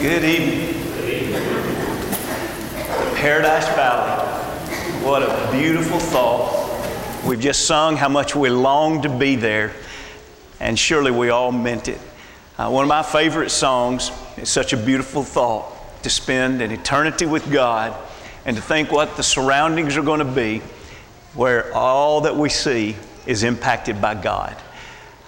Good evening. Paradise Valley. What a beautiful thought. We've just sung how much we long to be there, and surely we all meant it. Uh, one of my favorite songs is such a beautiful thought to spend an eternity with God and to think what the surroundings are going to be where all that we see is impacted by God.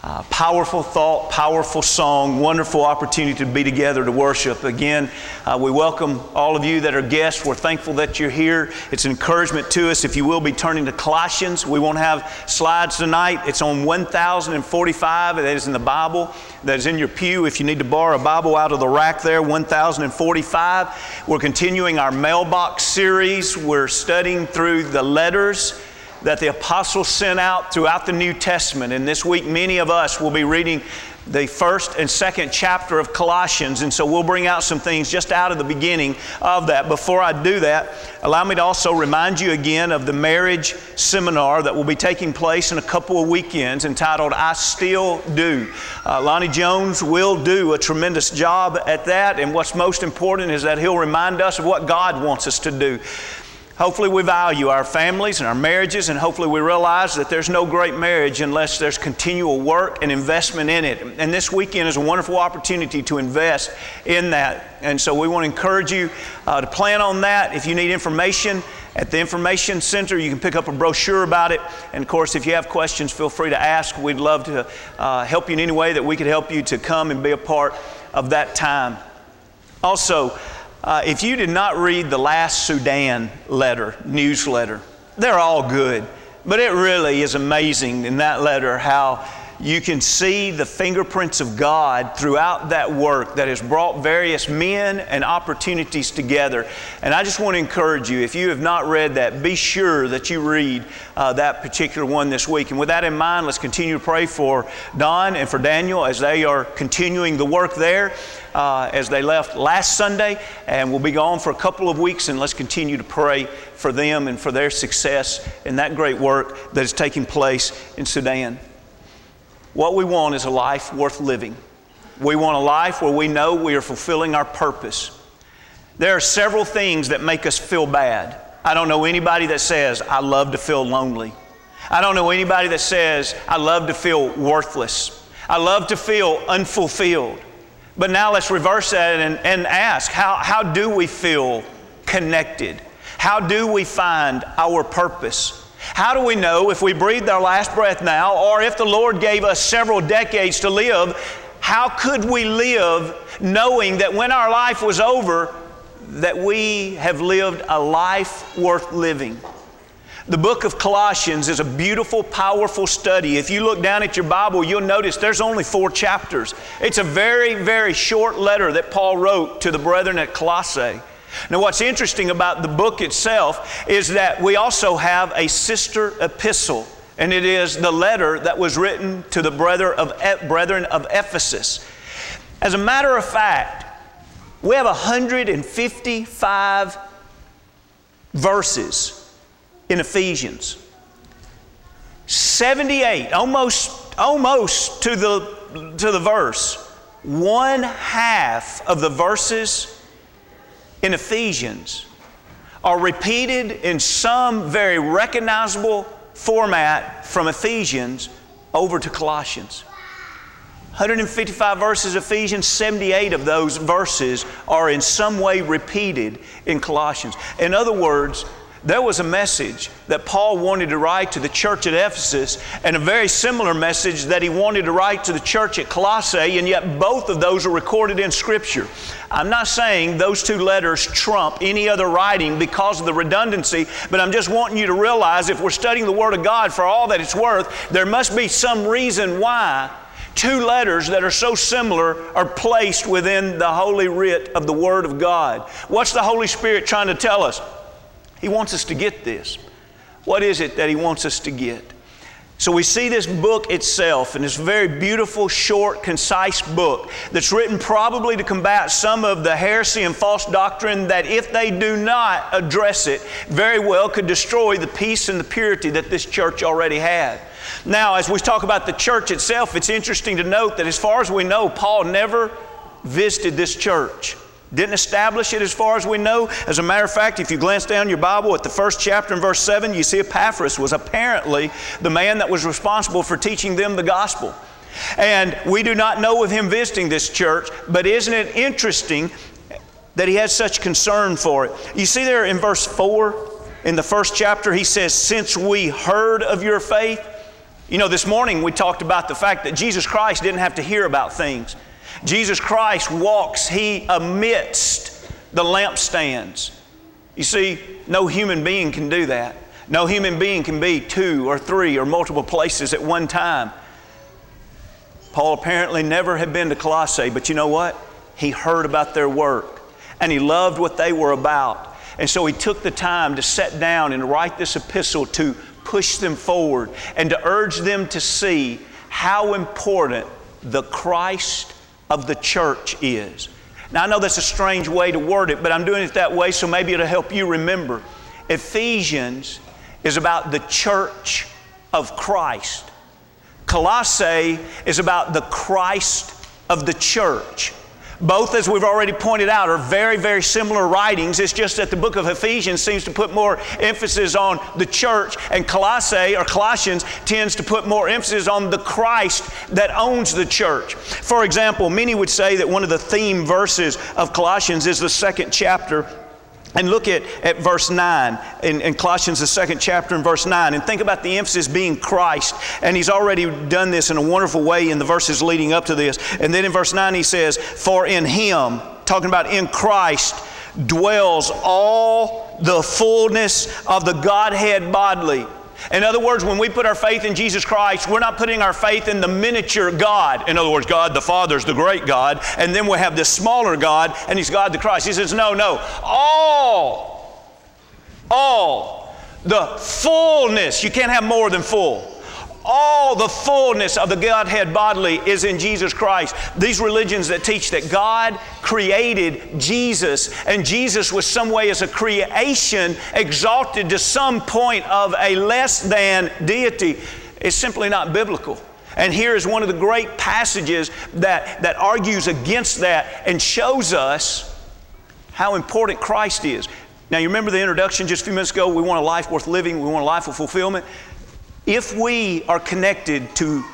Uh, powerful thought, powerful song, wonderful opportunity to be together to worship. Again, uh, we welcome all of you that are guests. We're thankful that you're here. It's an encouragement to us. If you will be turning to Colossians, we won't have slides tonight. It's on 1045. That is in the Bible. That is in your pew. If you need to borrow a Bible out of the rack there, 1045. We're continuing our mailbox series. We're studying through the letters that the apostles sent out throughout the New Testament. And this week, many of us will be reading the first and second chapter of Colossians. And so we'll bring out some things just out of the beginning of that. Before I do that, allow me to also remind you again of the marriage seminar that will be taking place in a couple of weekends entitled I Still Do. Uh, Lonnie Jones will do a tremendous job at that. And what's most important is that he'll remind us of what God wants us to do. Hopefully, we value our families and our marriages, and hopefully, we realize that there's no great marriage unless there's continual work and investment in it. And this weekend is a wonderful opportunity to invest in that. And so, we want to encourage you uh, to plan on that. If you need information, at the Information Center, you can pick up a brochure about it. And of course, if you have questions, feel free to ask. We'd love to uh, help you in any way that we could help you to come and be a part of that time. Also, uh, if you did not read the last Sudan letter, newsletter, they're all good. But it really is amazing in that letter how you can see the fingerprints of God throughout that work that has brought various men and opportunities together. And I just want to encourage you, if you have not read that, be sure that you read uh, that particular one this week. And with that in mind, let's continue to pray for Don and for Daniel as they are continuing the work there. Uh, as they left last Sunday, and we'll be gone for a couple of weeks, and let's continue to pray for them and for their success in that great work that is taking place in Sudan. What we want is a life worth living. We want a life where we know we are fulfilling our purpose. There are several things that make us feel bad. I don't know anybody that says, I love to feel lonely. I don't know anybody that says, I love to feel worthless. I love to feel unfulfilled. But now let's reverse that and, and ask how, how do we feel connected? How do we find our purpose? How do we know if we breathed our last breath now, or if the Lord gave us several decades to live, how could we live knowing that when our life was over, that we have lived a life worth living? The book of Colossians is a beautiful, powerful study. If you look down at your Bible, you'll notice there's only four chapters. It's a very, very short letter that Paul wrote to the brethren at Colossae. Now, what's interesting about the book itself is that we also have a sister epistle, and it is the letter that was written to the brother of, brethren of Ephesus. As a matter of fact, we have 155 verses in Ephesians. 78, almost, almost to the, to the verse, one half of the verses in Ephesians are repeated in some very recognizable format from Ephesians over to Colossians. 155 verses, Ephesians, 78 of those verses are in some way repeated in Colossians. In other words, there was a message that Paul wanted to write to the church at Ephesus, and a very similar message that he wanted to write to the church at Colossae, and yet both of those are recorded in Scripture. I'm not saying those two letters trump any other writing because of the redundancy, but I'm just wanting you to realize if we're studying the Word of God for all that it's worth, there must be some reason why two letters that are so similar are placed within the holy writ of the Word of God. What's the Holy Spirit trying to tell us? He wants us to get this. What is it that He wants us to get? So we see this book itself, and this very beautiful, short, concise book that's written probably to combat some of the heresy and false doctrine that, if they do not address it, very well could destroy the peace and the purity that this church already had. Now, as we talk about the church itself, it's interesting to note that as far as we know, Paul never visited this church. Didn't establish it as far as we know. As a matter of fact, if you glance down your Bible at the first chapter in verse 7, you see Epaphras was apparently the man that was responsible for teaching them the gospel. And we do not know of him visiting this church, but isn't it interesting that he has such concern for it? You see there in verse 4, in the first chapter, he says, Since we heard of your faith. You know, this morning we talked about the fact that Jesus Christ didn't have to hear about things. Jesus Christ walks, He amidst the lampstands. You see, no human being can do that. No human being can be two or three or multiple places at one time. Paul apparently never had been to Colossae, but you know what? He heard about their work and he loved what they were about. And so he took the time to sit down and write this epistle to push them forward and to urge them to see how important the Christ of the church is. Now, I know that's a strange way to word it, but I'm doing it that way so maybe it'll help you remember. Ephesians is about the church of Christ. Colossae is about the Christ of the church. Both, as we've already pointed out, are very, very similar writings. It's just that the book of Ephesians seems to put more emphasis on the church, and Colossae or Colossians tends to put more emphasis on the Christ that owns the church. For example, many would say that one of the theme verses of Colossians is the second chapter and look at, at verse 9 in, in, Colossians, the second chapter, in verse 9, and think about the emphasis being Christ. And he's already done this in a wonderful way in the verses leading up to this. And then in verse 9, he says, For in him, talking about in Christ, dwells all the fullness of the Godhead bodily. In other words, when we put our faith in Jesus Christ, we're not putting our faith in the miniature God. In other words, God the Father is the great God, and then we have this smaller God, and He's God the Christ. He says, No, no. All, all, the fullness, you can't have more than full all the fullness of the Godhead bodily is in Jesus Christ. These religions that teach that God created Jesus and Jesus was some way as a creation exalted to some point of a less than deity is simply not biblical. And here is one of the great passages that, that argues against that and shows us how important Christ is. Now, you remember the introduction just a few minutes ago? We want a life worth living, we want a life of fulfillment. If we are connected to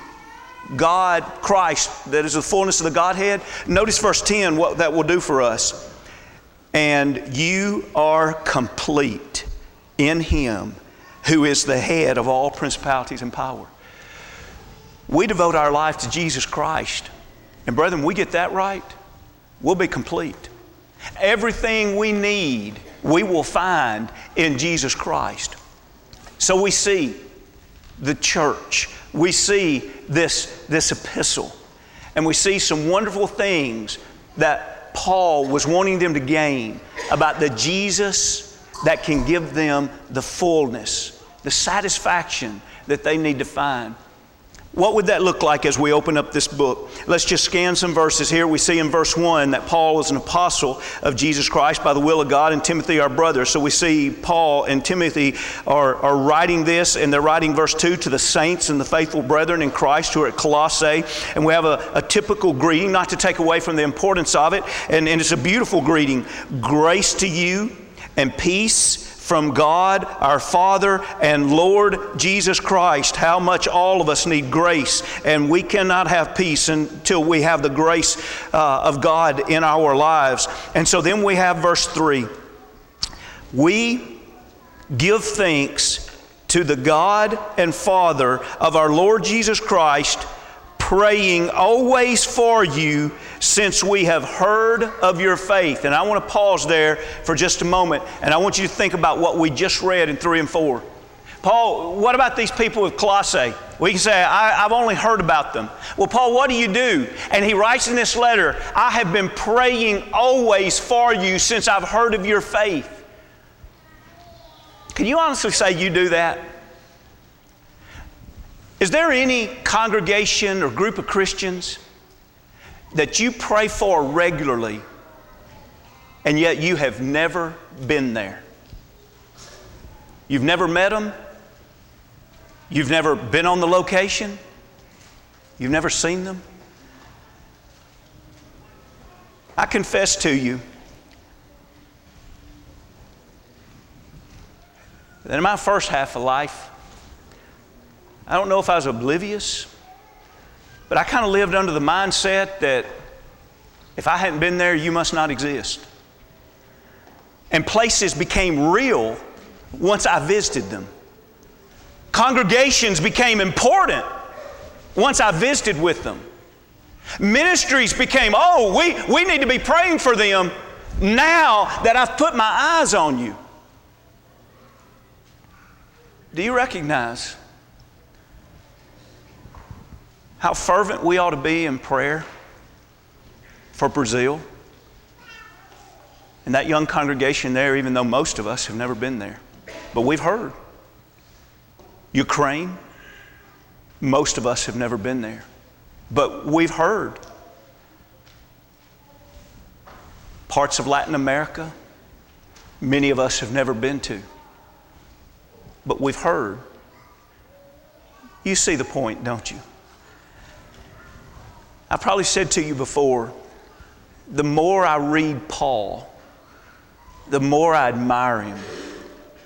God, Christ, that is the fullness of the Godhead, notice verse 10, what that will do for us. And you are complete in Him who is the head of all principalities and power. We devote our life to Jesus Christ. And, brethren, we get that right, we'll be complete. Everything we need, we will find in Jesus Christ. So we see the church. We see this, this epistle, and we see some wonderful things that Paul was wanting them to gain about the Jesus that can give them the fullness, the satisfaction that they need to find. What would that look like as we open up this book? Let's just scan some verses here. We see in verse 1 that Paul was an apostle of Jesus Christ by the will of God, and Timothy, our brother. So we see Paul and Timothy are, are writing this, and they're writing verse 2 to the saints and the faithful brethren in Christ who are at Colossae. And we have a, a typical greeting, not to take away from the importance of it, and, and it's a beautiful greeting. Grace to you and peace from God, our Father, and Lord Jesus Christ. How much all of us need grace, and we cannot have peace until we have the grace uh, of God in our lives. And so then we have verse 3 We give thanks to the God and Father of our Lord Jesus Christ praying always for you since we have heard of your faith. And I want to pause there for just a moment, and I want you to think about what we just read in 3 and 4. Paul, what about these people of Colossae? We can say, I, have only heard about them. Well, Paul, what do you do? And he writes in this letter, I have been praying always for you since I've heard of your faith. Can you honestly say you do that? Is there any congregation or group of Christians that you pray for regularly and yet you have never been there? You've never met them? You've never been on the location? You've never seen them? I confess to you that in my first half of life, I don't know if I was oblivious, but I kind of lived under the mindset that if I hadn't been there, you must not exist. And places became real once I visited them. Congregations became important once I visited with them. Ministries became, oh, we, we need to be praying for them now that I've put my eyes on you. Do you recognize how fervent we ought to be in prayer for Brazil? And that young congregation there, even though most of us have never been there, but we've heard. Ukraine, most of us have never been there, but we've heard. Parts of Latin America, many of us have never been to, but we've heard. You see the point, don't you? I probably said to you before the more I read Paul, the more I admire him,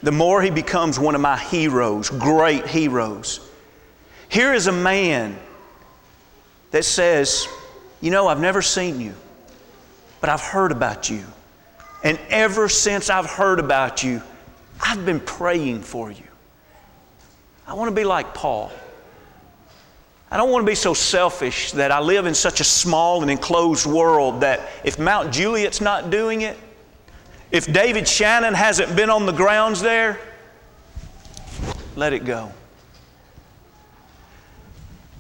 the more he becomes one of my heroes, great heroes. Here is a man that says, You know, I've never seen you, but I've heard about you. And ever since I've heard about you, I've been praying for you. I want to be like Paul. I don't want to be so selfish that I live in such a small and enclosed world that if Mount Juliet's not doing it, if David Shannon hasn't been on the grounds there, let it go.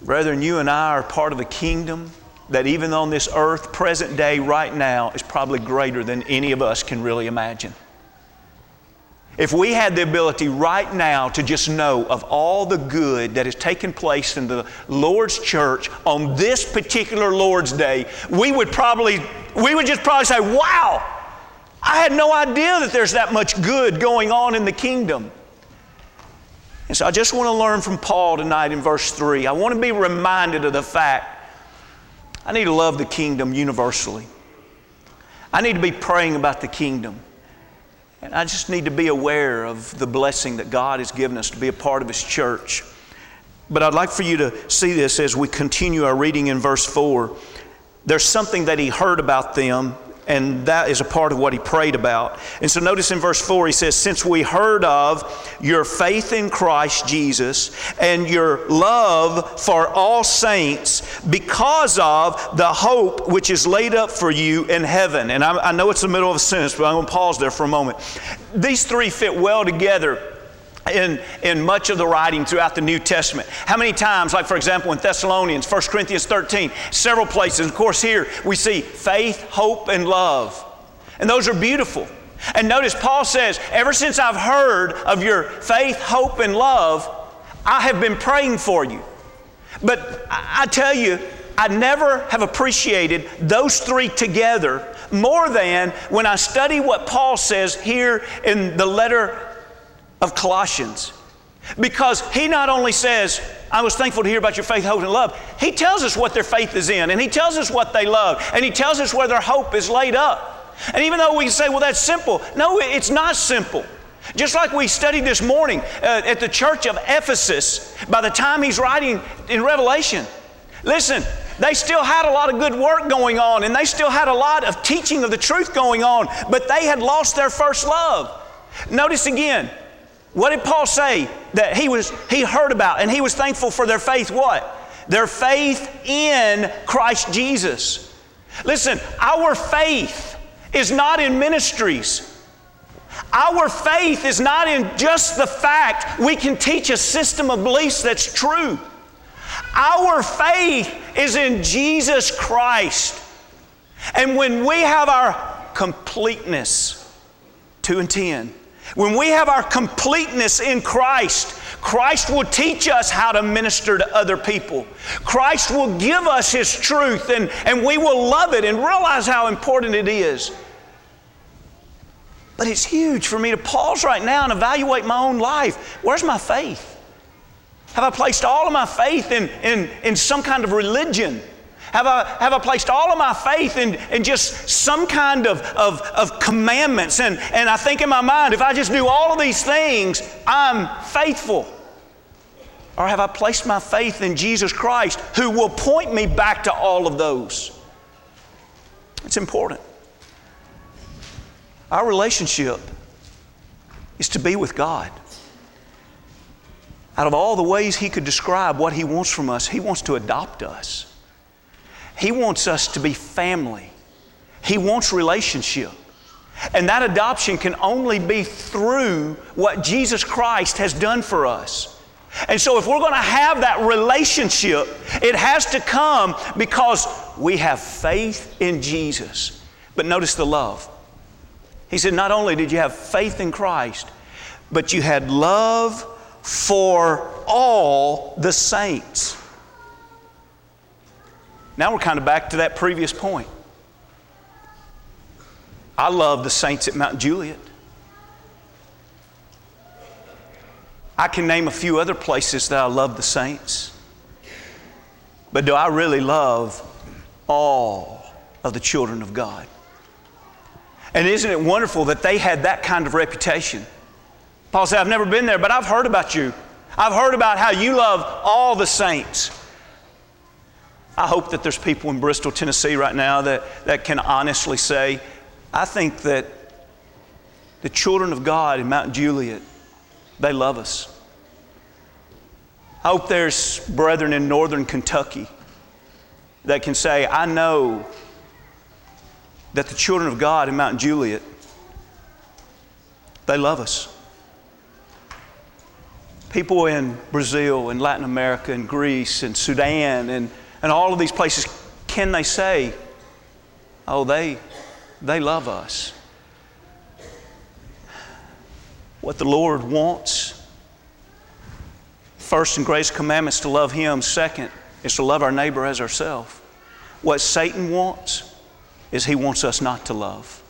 Brethren, you and I are part of a kingdom that even on this earth, present day, right now, is probably greater than any of us can really imagine. If we had the ability right now to just know of all the good that has taken place in the Lord's church on this particular Lord's Day, we would probably, we would just probably say, wow, I had no idea that there's that much good going on in the kingdom. And so I just want to learn from Paul tonight in verse 3. I want to be reminded of the fact I need to love the kingdom universally. I need to be praying about the kingdom. And I just need to be aware of the blessing that God has given us to be a part of His church. But I'd like for you to see this as we continue our reading in verse 4. There's something that he heard about them and that is a part of what he prayed about. And so notice in verse 4, he says, Since we heard of your faith in Christ Jesus and your love for all saints because of the hope which is laid up for you in heaven. And I, I know it's the middle of a sentence, but I'm going to pause there for a moment. These three fit well together in, in much of the writing throughout the New Testament. How many times, like for example in Thessalonians, 1 Corinthians 13, several places, of course, here we see faith, hope, and love. And those are beautiful. And notice Paul says, ever since I've heard of your faith, hope, and love, I have been praying for you. But I, tell you, I never have appreciated those three together more than when I study what Paul says here in the letter of Colossians. Because he not only says, I was thankful to hear about your faith, hope, and love, he tells us what their faith is in, and he tells us what they love, and he tells us where their hope is laid up. And even though we can say, well, that's simple, no, it's not simple. Just like we studied this morning uh, at the church of Ephesus, by the time he's writing in Revelation, listen, they still had a lot of good work going on, and they still had a lot of teaching of the truth going on, but they had lost their first love. Notice again, what did Paul say that he was he heard about and he was thankful for their faith what? Their faith in Christ Jesus. Listen, our faith is not in ministries. Our faith is not in just the fact we can teach a system of beliefs that's true. Our faith is in Jesus Christ. And when we have our completeness, 2 and 10, when we have our completeness in Christ, Christ will teach us how to minister to other people. Christ will give us His truth and, and we will love it and realize how important it is. But it's huge for me to pause right now and evaluate my own life. Where's my faith? Have I placed all of my faith in, in, in some kind of religion? Have I, have I placed all of my faith in, in just some kind of, of, of commandments? And, and I think in my mind, if I just do all of these things, I'm faithful. Or have I placed my faith in Jesus Christ who will point me back to all of those? It's important. Our relationship is to be with God. Out of all the ways He could describe what He wants from us, He wants to adopt us. He wants us to be family. He wants relationship. And that adoption can only be through what Jesus Christ has done for us. And so, if we're going to have that relationship, it has to come because we have faith in Jesus. But notice the love. He said, Not only did you have faith in Christ, but you had love for all the saints. Now we're kind of back to that previous point. I love the saints at Mount Juliet. I can name a few other places that I love the saints. But do I really love all of the children of God? And isn't it wonderful that they had that kind of reputation? Paul said, I've never been there, but I've heard about you. I've heard about how you love all the saints. I hope that there's people in Bristol, Tennessee right now that, that can honestly say, I think that the children of God in Mount Juliet, they love us. I hope there's brethren in northern Kentucky that can say, I know that the children of God in Mount Juliet, they love us. People in Brazil and Latin America and Greece and Sudan and, and all of these places, can they say, oh, they, they love us? What the Lord wants first and greatest commandment is to love Him. Second is to love our neighbor as ourselves. What Satan wants is he wants us not to love.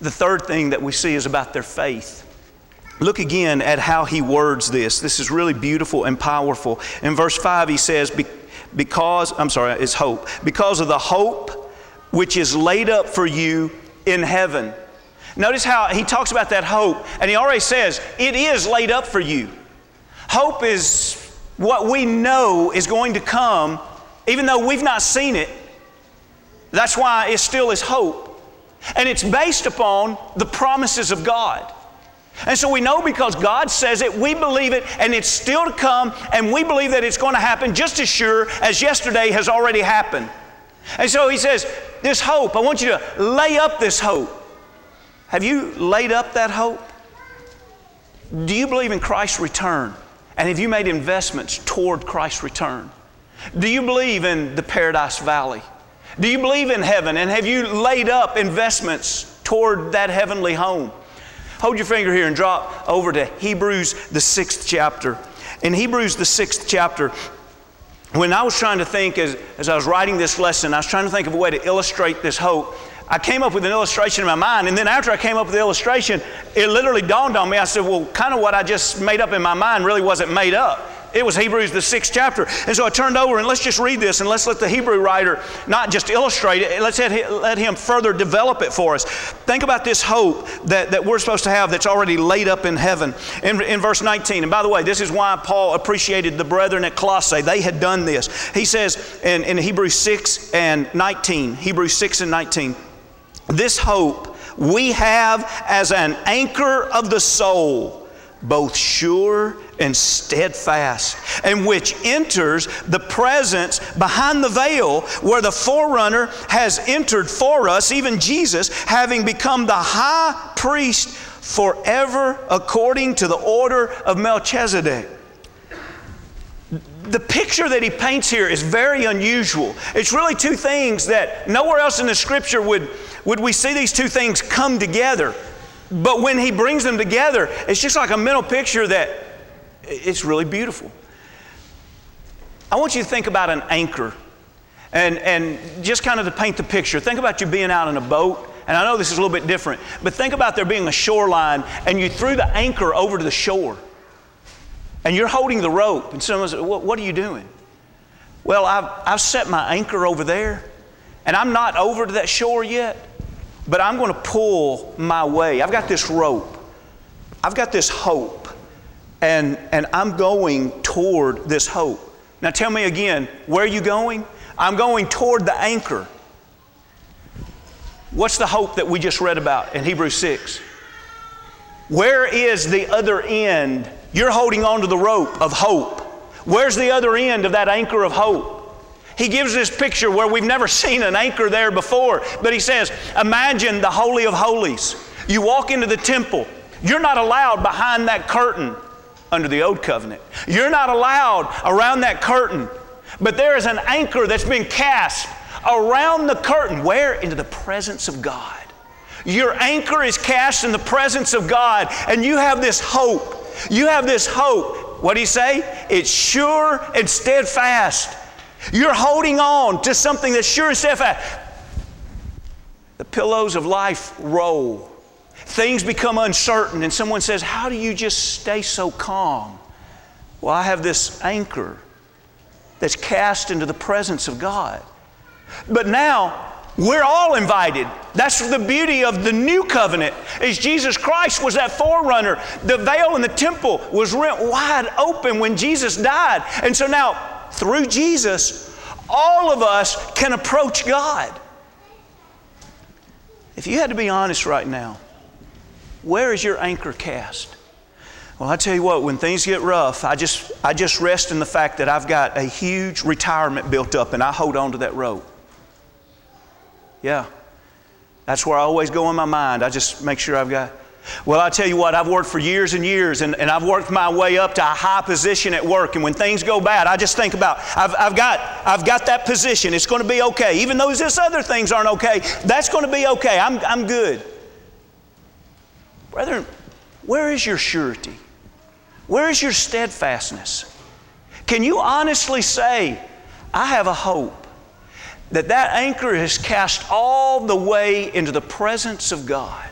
The third thing that we see is about their faith. Look again at how he words this. This is really beautiful and powerful. In verse 5, he says, Because, I'm sorry, it's hope. Because of the hope which is laid up for you in heaven. Notice how he talks about that hope, and he already says, It is laid up for you. Hope is what we know is going to come, even though we've not seen it. That's why it still is hope. And it's based upon the promises of God. And so we know because God says it, we believe it, and it's still to come, and we believe that it's going to happen just as sure as yesterday has already happened. And so he says, This hope, I want you to lay up this hope. Have you laid up that hope? Do you believe in Christ's return? And have you made investments toward Christ's return? Do you believe in the Paradise Valley? Do you believe in heaven? And have you laid up investments toward that heavenly home? Hold your finger here and drop over to Hebrews, the sixth chapter. In Hebrews, the sixth chapter, when I was trying to think as, as I was writing this lesson, I was trying to think of a way to illustrate this hope. I came up with an illustration in my mind, and then after I came up with the illustration, it literally dawned on me. I said, Well, kind of what I just made up in my mind really wasn't made up. It was Hebrews, the sixth chapter. And so I turned over and let's just read this and let's let the Hebrew writer not just illustrate it, let's let him further develop it for us. Think about this hope that, that we're supposed to have that's already laid up in heaven. In, in verse 19, and by the way, this is why Paul appreciated the brethren at Colossae. They had done this. He says in, in Hebrews 6 and 19, Hebrews 6 and 19, this hope we have as an anchor of the soul both sure and steadfast, and which enters the presence behind the veil where the forerunner has entered for us, even Jesus, having become the high priest forever according to the order of Melchizedek. The picture that he paints here is very unusual. It's really two things that nowhere else in the scripture would, would we see these two things come together. But when he brings them together, it's just like a mental picture that it's really beautiful. I want you to think about an anchor and, and just kind of to paint the picture. Think about you being out in a boat. And I know this is a little bit different, but think about there being a shoreline and you threw the anchor over to the shore and you're holding the rope. And someone says, what, what are you doing? Well, I've, I've set my anchor over there, and I'm not over to that shore yet, but I'm going to pull my way. I've got this rope, I've got this hope, and, and I'm going toward this hope. Now tell me again, where are you going? I'm going toward the anchor. What's the hope that we just read about in Hebrews 6? Where is the other end? You're holding on to the rope of hope. Where's the other end of that anchor of hope? He gives this picture where we've never seen an anchor there before, but he says, Imagine the Holy of Holies. You walk into the temple, you're not allowed behind that curtain under the old covenant. You're not allowed around that curtain, but there is an anchor that's been cast around the curtain. Where? Into the presence of God. Your anchor is cast in the presence of God, and you have this hope. You have this hope. What do you say? It's sure and steadfast. You're holding on to something that's sure and steadfast. The pillows of life roll. Things become uncertain, and someone says, How do you just stay so calm? Well, I have this anchor that's cast into the presence of God. But now, we're all invited. That's the beauty of the new covenant. Is Jesus Christ was that forerunner. The veil in the temple was rent wide open when Jesus died. And so now, through Jesus, all of us can approach God. If you had to be honest right now, where is your anchor cast? Well, I tell you what, when things get rough, I just, I just rest in the fact that I've got a huge retirement built up and I hold on to that rope. Yeah. That's where I always go in my mind. I just make sure I've got. Well, I tell you what, I've worked for years and years, and, and I've worked my way up to a high position at work. And when things go bad, I just think about, I've, I've, got, I've got that position. It's going to be okay. Even though this other things aren't okay, that's going to be okay. I'm, I'm good. Brethren, where is your surety? Where is your steadfastness? Can you honestly say, I have a hope? that that anchor is cast all the way into the presence of God.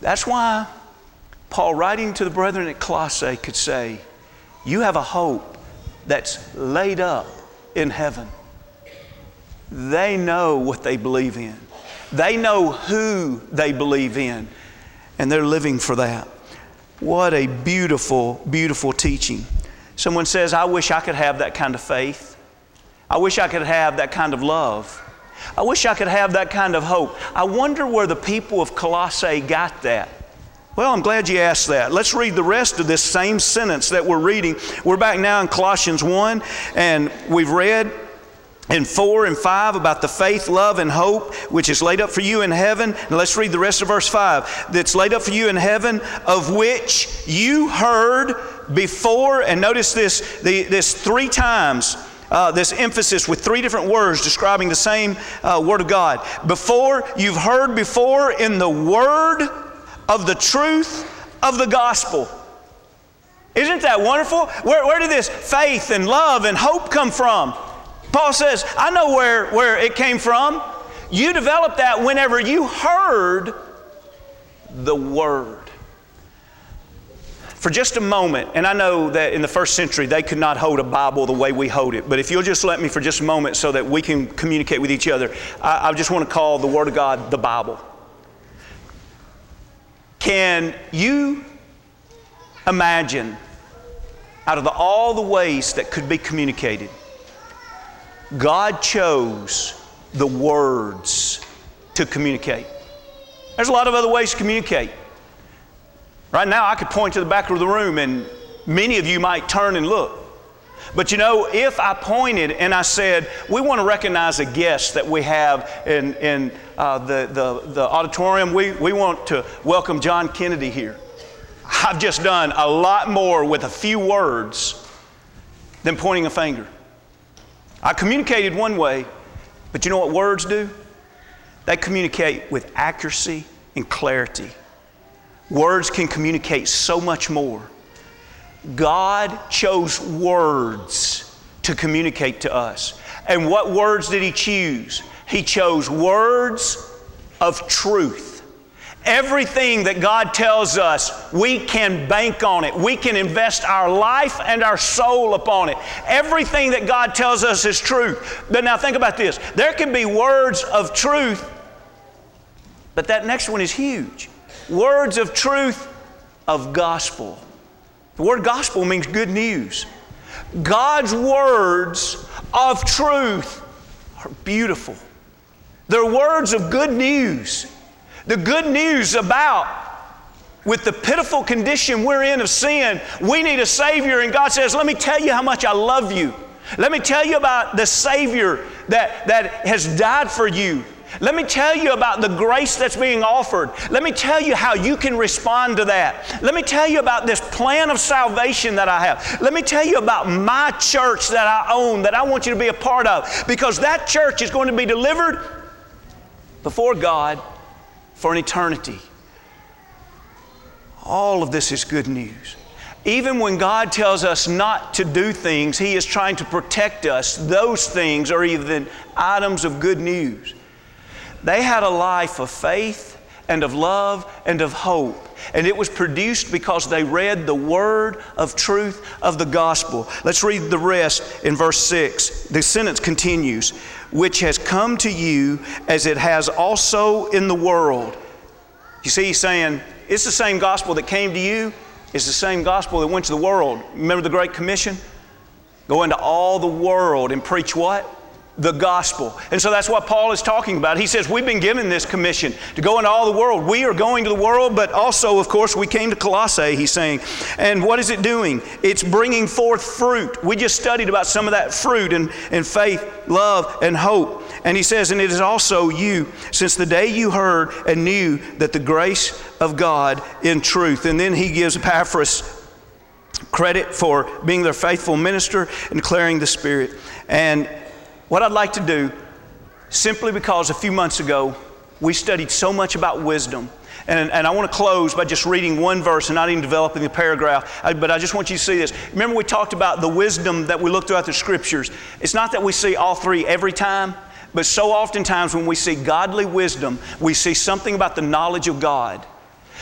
That's why Paul, writing to the brethren at Colossae, could say, You have a hope that's laid up in heaven. They know what they believe in, they know who they believe in, and they're living for that. What a beautiful, beautiful teaching. Someone says, I wish I could have that kind of faith. I wish I could have that kind of love. I wish I could have that kind of hope. I wonder where the people of Colossae got that. Well, I'm glad you asked that. Let's read the rest of this same sentence that we're reading. We're back now in Colossians 1, and we've read in 4 and 5 about the faith, love, and hope which is laid up for you in heaven. And let's read the rest of verse 5. That's laid up for you in heaven, of which you heard before. And notice this, the, this three times uh, this emphasis with three different words describing the same uh, Word of God. Before, you've heard before in the Word of the truth of the gospel. Isn't that wonderful? Where, where did this faith and love and hope come from? Paul says, I know where, where it came from. You developed that whenever you heard the Word for just a moment, and I know that in the first century they could not hold a Bible the way we hold it, but if you'll just let me for just a moment so that we can communicate with each other, I, I just want to call the Word of God the Bible. Can you imagine, out of the, all the ways that could be communicated, God chose the words to communicate? There's a lot of other ways to communicate. Right now, I could point to the back of the room and many of you might turn and look. But you know, if I pointed and I said, we want to recognize a guest that we have in, in uh, the, the, the auditorium, we, we want to welcome John Kennedy here. I've just done a lot more with a few words than pointing a finger. I communicated one way, but you know what words do? They communicate with accuracy and clarity. Words can communicate so much more. God chose words to communicate to us. And what words did He choose? He chose words of truth. Everything that God tells us, we can bank on it. We can invest our life and our soul upon it. Everything that God tells us is truth. But now think about this there can be words of truth, but that next one is huge. Words of truth of gospel. The word gospel means good news. God's words of truth are beautiful. They're words of good news. The good news about with the pitiful condition we're in of sin, we need a Savior, and God says, Let me tell you how much I love you. Let me tell you about the Savior that, that has died for you. Let me tell you about the grace that's being offered. Let me tell you how you can respond to that. Let me tell you about this plan of salvation that I have. Let me tell you about my church that I own, that I want you to be a part of, because that church is going to be delivered before God for an eternity. All of this is good news. Even when God tells us not to do things, He is trying to protect us. Those things are even items of good news. They had a life of faith and of love and of hope. And it was produced because they read the word of truth of the gospel. Let's read the rest in verse 6. The sentence continues which has come to you as it has also in the world. You see, he's saying, it's the same gospel that came to you, it's the same gospel that went to the world. Remember the Great Commission? Go into all the world and preach what? The gospel. And so that's what Paul is talking about. He says, We've been given this commission to go into all the world. We are going to the world, but also, of course, we came to Colossae, he's saying. And what is it doing? It's bringing forth fruit. We just studied about some of that fruit and, in faith, love, and hope. And he says, And it is also you, since the day you heard and knew that the grace of God in truth. And then he gives Epaphras credit for being their faithful minister and declaring the Spirit. And what I'd like to do, simply because a few months ago we studied so much about wisdom. And, and I want to close by just reading one verse and not even developing a paragraph, but I just want you to see this. Remember, we talked about the wisdom that we look throughout the scriptures. It's not that we see all three every time, but so oftentimes when we see godly wisdom, we see something about the knowledge of God.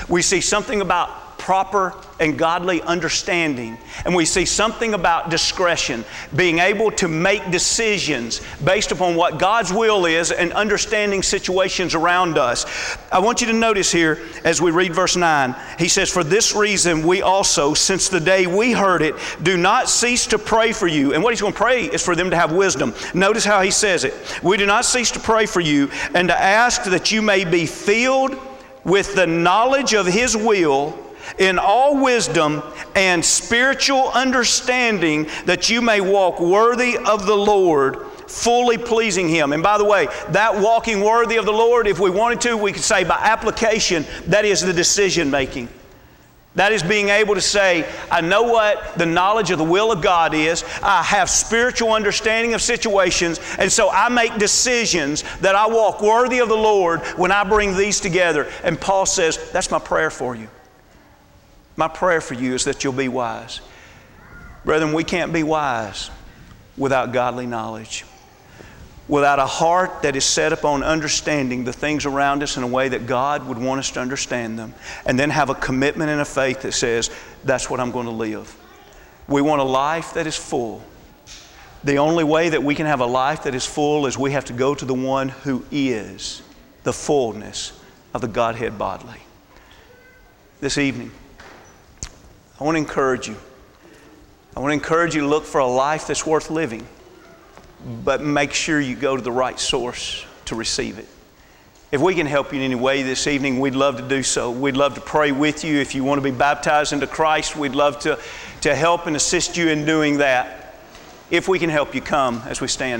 We see something about proper and godly understanding. And we see something about discretion, being able to make decisions based upon what God's will is and understanding situations around us. I want you to notice here as we read verse 9, he says, For this reason we also, since the day we heard it, do not cease to pray for you. And what he's going to pray is for them to have wisdom. Notice how he says it. We do not cease to pray for you and to ask that you may be filled with the knowledge of his will in all wisdom and spiritual understanding, that you may walk worthy of the Lord, fully pleasing Him. And by the way, that walking worthy of the Lord, if we wanted to, we could say by application, that is the decision making. That is being able to say, I know what the knowledge of the will of God is. I have spiritual understanding of situations, and so I make decisions that I walk worthy of the Lord when I bring these together. And Paul says, That's my prayer for you. My prayer for you is that you'll be wise. Brethren, we can't be wise without godly knowledge, without a heart that is set upon understanding the things around us in a way that God would want us to understand them, and then have a commitment and a faith that says, That's what I'm going to live. We want a life that is full. The only way that we can have a life that is full is we have to go to the one who is the fullness of the Godhead bodily. This evening, I want to encourage you. I want to encourage you to look for a life that's worth living, but make sure you go to the right source to receive it. If we can help you in any way this evening, we'd love to do so. We'd love to pray with you. If you want to be baptized into Christ, we'd love to, to help and assist you in doing that. If we can help you, come as we stand.